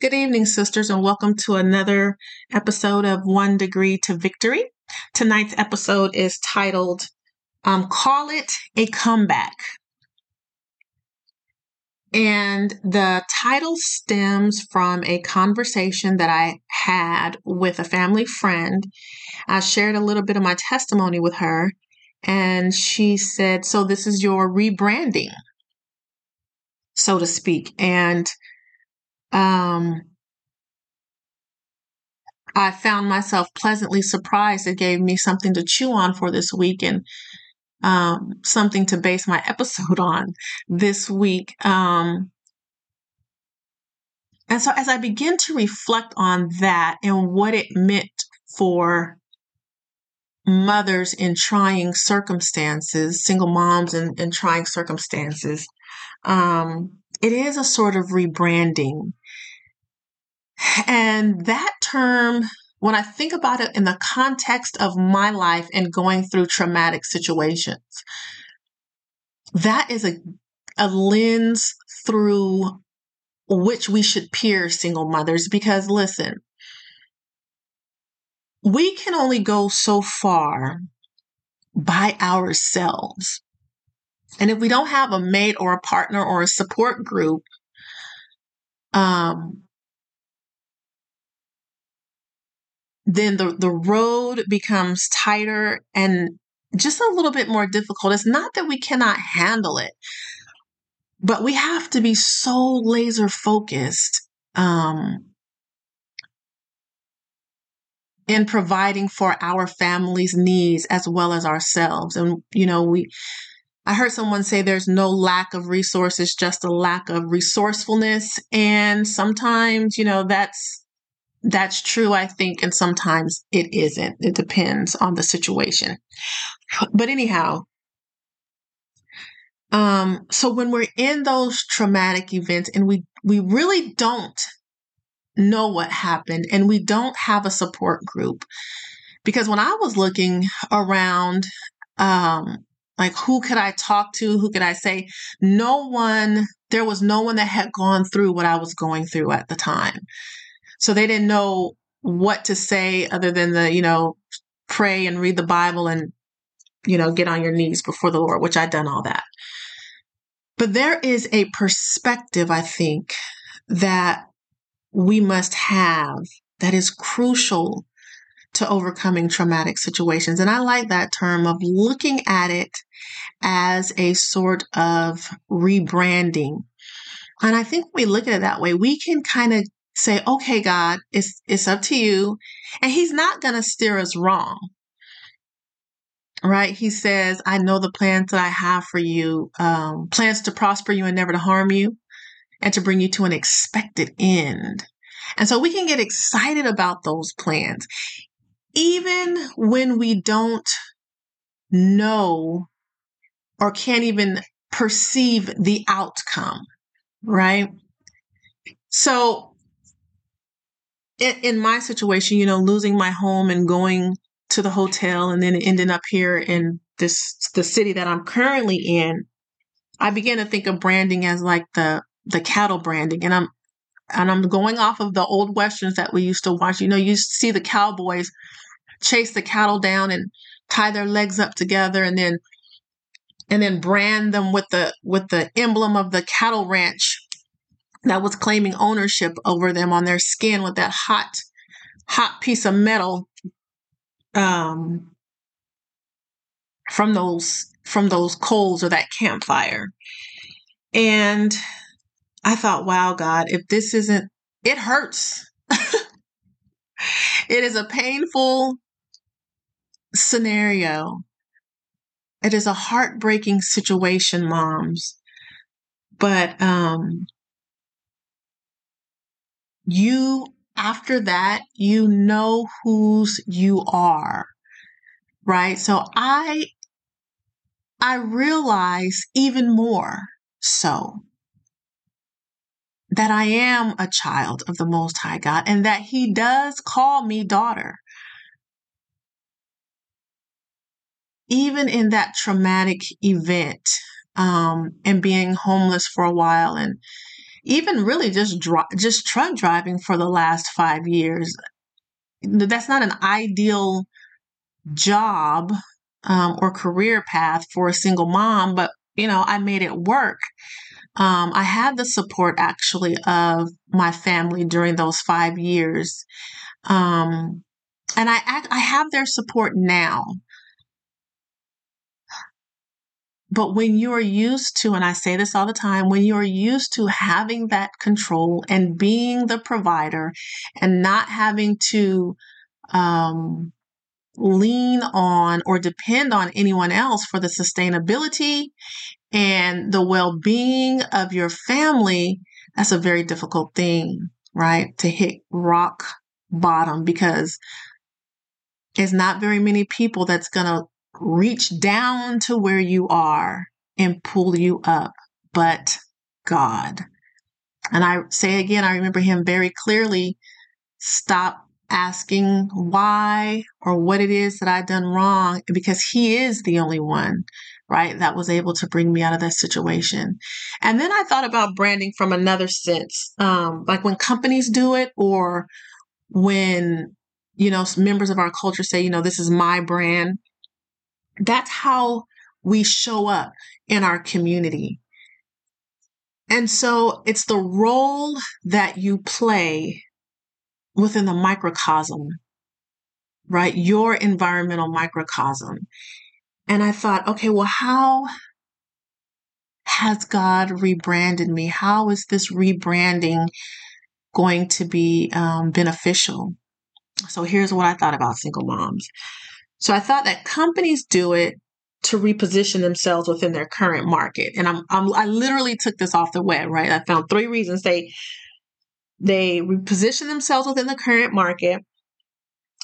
Good evening, sisters, and welcome to another episode of One Degree to Victory. Tonight's episode is titled um, Call It a Comeback. And the title stems from a conversation that I had with a family friend. I shared a little bit of my testimony with her, and she said, So, this is your rebranding, so to speak. And um, I found myself pleasantly surprised. It gave me something to chew on for this week and um, something to base my episode on this week. Um, and so, as I begin to reflect on that and what it meant for mothers in trying circumstances, single moms in, in trying circumstances, um, it is a sort of rebranding. And that term, when I think about it in the context of my life and going through traumatic situations, that is a, a lens through which we should peer single mothers because listen, we can only go so far by ourselves. And if we don't have a mate or a partner or a support group, um, then the, the road becomes tighter and just a little bit more difficult. It's not that we cannot handle it, but we have to be so laser focused um, in providing for our family's needs as well as ourselves. And, you know, we, I heard someone say there's no lack of resources, just a lack of resourcefulness. And sometimes, you know, that's that's true, I think, and sometimes it isn't. It depends on the situation. But anyhow, um, so when we're in those traumatic events and we we really don't know what happened and we don't have a support group, because when I was looking around, um, like, who could I talk to? Who could I say? No one, there was no one that had gone through what I was going through at the time. So they didn't know what to say other than the, you know, pray and read the Bible and, you know, get on your knees before the Lord, which I'd done all that. But there is a perspective, I think, that we must have that is crucial to overcoming traumatic situations. And I like that term of looking at it as a sort of rebranding. And I think when we look at it that way, we can kind of say, okay, God, it's, it's up to you. And he's not going to steer us wrong. Right? He says, I know the plans that I have for you, um, plans to prosper you and never to harm you and to bring you to an expected end. And so we can get excited about those plans even when we don't know or can't even perceive the outcome, right? So, in, my situation, you know, losing my home and going to the hotel and then ending up here in this, the city that I'm currently in, I began to think of branding as like the, the cattle branding. And I'm, and I'm going off of the old westerns that we used to watch. You know, you see the cowboys chase the cattle down and tie their legs up together and then and then brand them with the with the emblem of the cattle ranch that was claiming ownership over them on their skin with that hot hot piece of metal um from those from those coals or that campfire and i thought wow god if this isn't it hurts it is a painful scenario. It is a heartbreaking situation, moms. But um you after that, you know whose you are. Right? So I I realize even more so that I am a child of the Most High God and that He does call me daughter. even in that traumatic event um, and being homeless for a while and even really just dri- just truck driving for the last five years. That's not an ideal job um, or career path for a single mom, but you know, I made it work. Um, I had the support actually of my family during those five years. Um, and I, I have their support now. But when you're used to, and I say this all the time, when you're used to having that control and being the provider and not having to um, lean on or depend on anyone else for the sustainability and the well being of your family, that's a very difficult thing, right? To hit rock bottom because it's not very many people that's going to reach down to where you are and pull you up, but God. And I say again, I remember him very clearly stop asking why or what it is that I've done wrong because he is the only one, right, that was able to bring me out of that situation. And then I thought about branding from another sense, um, like when companies do it or when, you know, members of our culture say, you know, this is my brand. That's how we show up in our community. And so it's the role that you play within the microcosm, right? Your environmental microcosm. And I thought, okay, well, how has God rebranded me? How is this rebranding going to be um, beneficial? So here's what I thought about single moms. So I thought that companies do it to reposition themselves within their current market. And I'm, I'm I literally took this off the web, right? I found three reasons they they reposition themselves within the current market.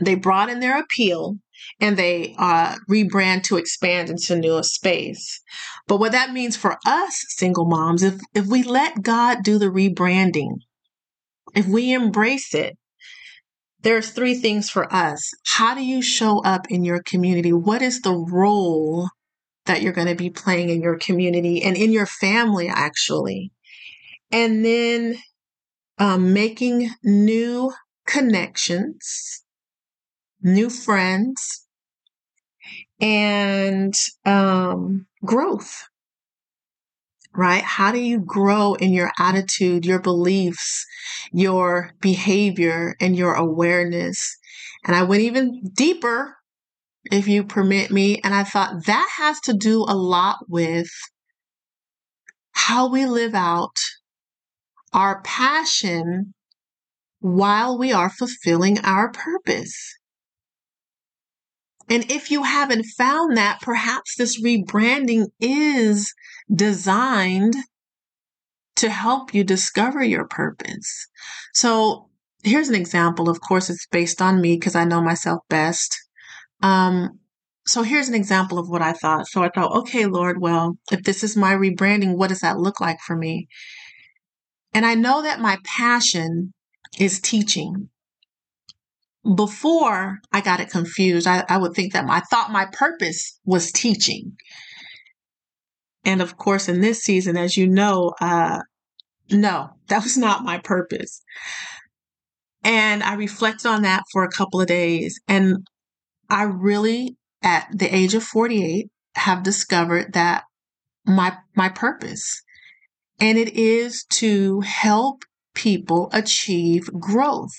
They broaden their appeal and they uh, rebrand to expand into new space. But what that means for us single moms, if, if we let God do the rebranding, if we embrace it, there's three things for us. How do you show up in your community? What is the role that you're going to be playing in your community and in your family, actually? And then um, making new connections, new friends, and um, growth. Right? How do you grow in your attitude, your beliefs, your behavior, and your awareness? And I went even deeper, if you permit me, and I thought that has to do a lot with how we live out our passion while we are fulfilling our purpose. And if you haven't found that, perhaps this rebranding is designed to help you discover your purpose. So here's an example. Of course, it's based on me because I know myself best. Um, so here's an example of what I thought. So I thought, okay, Lord, well, if this is my rebranding, what does that look like for me? And I know that my passion is teaching. Before I got it confused, I, I would think that my, I thought my purpose was teaching. And of course, in this season, as you know, uh, no, that was not my purpose. And I reflected on that for a couple of days. And I really, at the age of 48, have discovered that my, my purpose and it is to help people achieve growth.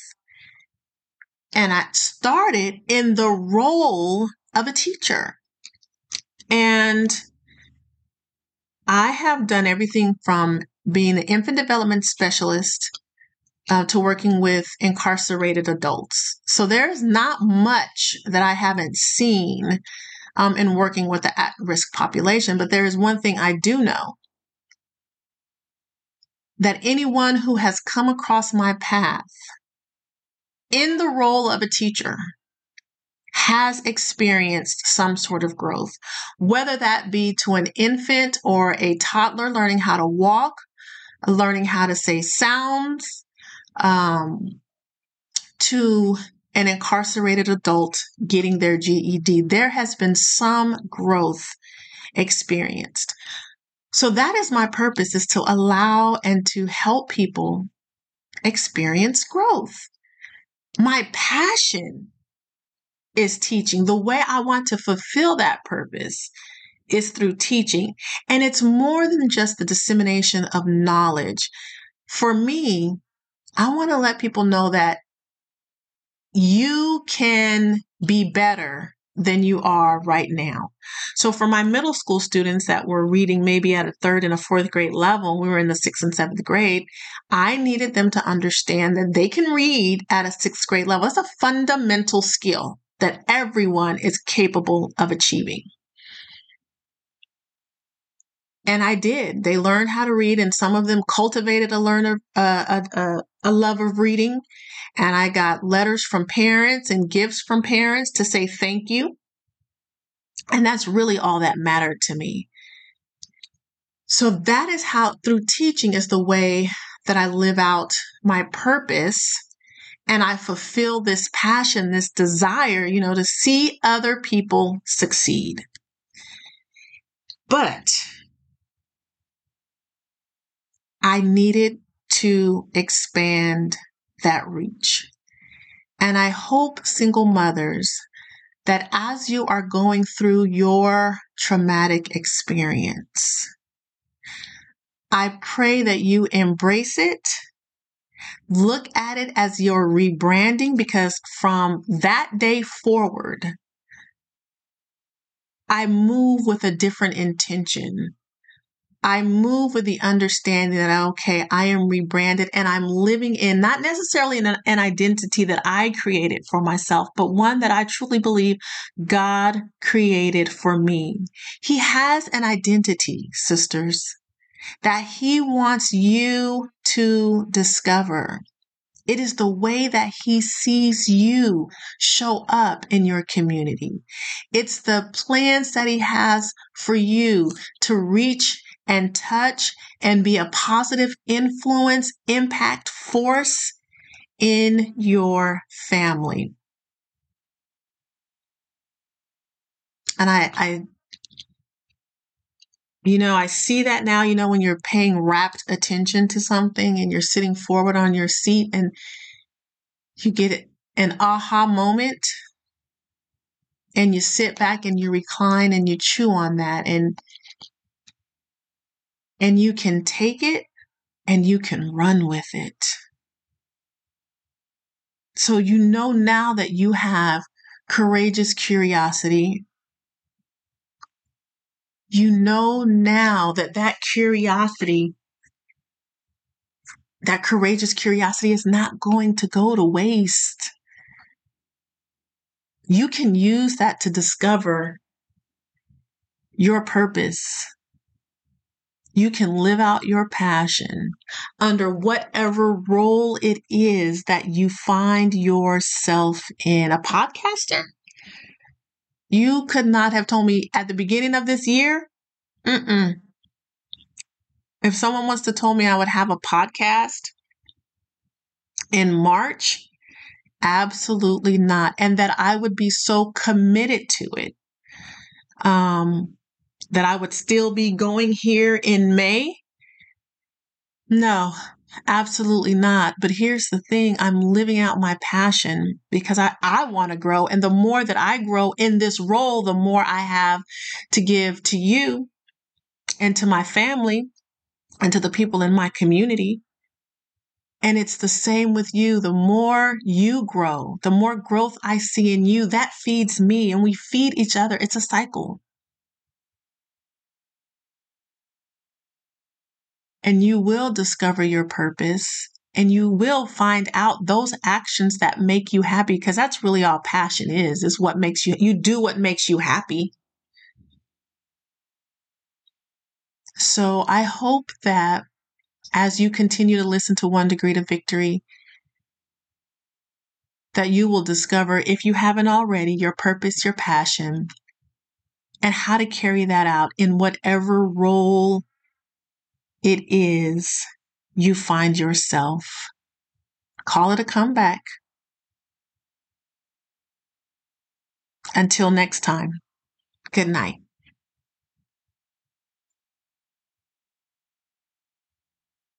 And I started in the role of a teacher. And I have done everything from being an infant development specialist uh, to working with incarcerated adults. So there's not much that I haven't seen um, in working with the at risk population, but there is one thing I do know that anyone who has come across my path in the role of a teacher has experienced some sort of growth, whether that be to an infant or a toddler learning how to walk, learning how to say sounds, um, to an incarcerated adult getting their GED. There has been some growth experienced. So that is my purpose is to allow and to help people experience growth. My passion is teaching. The way I want to fulfill that purpose is through teaching. And it's more than just the dissemination of knowledge. For me, I want to let people know that you can be better than you are right now. So for my middle school students that were reading maybe at a third and a fourth grade level, we were in the sixth and seventh grade, I needed them to understand that they can read at a sixth grade level. That's a fundamental skill that everyone is capable of achieving. And I did. They learned how to read, and some of them cultivated a learner, uh, a, a, a love of reading. And I got letters from parents and gifts from parents to say thank you. And that's really all that mattered to me. So that is how, through teaching, is the way that I live out my purpose and I fulfill this passion, this desire, you know, to see other people succeed. But I needed to expand that reach. And I hope, single mothers, that as you are going through your traumatic experience, I pray that you embrace it Look at it as your rebranding because from that day forward, I move with a different intention. I move with the understanding that, okay, I am rebranded and I'm living in not necessarily an, an, identity that I created for myself, but one that I truly believe God created for me. He has an identity, sisters that He wants you to discover. It is the way that He sees you show up in your community. It's the plans that He has for you to reach and touch and be a positive influence, impact force in your family. And I, I you know, I see that now, you know, when you're paying rapt attention to something and you're sitting forward on your seat and you get an aha moment and you sit back and you recline and you chew on that and and you can take it and you can run with it. So you know now that you have courageous curiosity you know now that that curiosity, that courageous curiosity is not going to go to waste. You can use that to discover your purpose. You can live out your passion under whatever role it is that you find yourself in. A podcaster? You could not have told me at the beginning of this year. Mm-mm. If someone wants to told me I would have a podcast in March, absolutely not. And that I would be so committed to it. Um, that I would still be going here in May. No, Absolutely not. But here's the thing I'm living out my passion because I, I want to grow. And the more that I grow in this role, the more I have to give to you and to my family and to the people in my community. And it's the same with you. The more you grow, the more growth I see in you, that feeds me and we feed each other. It's a cycle. And you will discover your purpose and you will find out those actions that make you happy because that's really all passion is is what makes you you do what makes you happy. So i hope that as you continue to listen to one degree to victory that you will discover if you haven't already your purpose your passion and how to carry that out in whatever role it is you find yourself. Call it a comeback. Until next time, good night.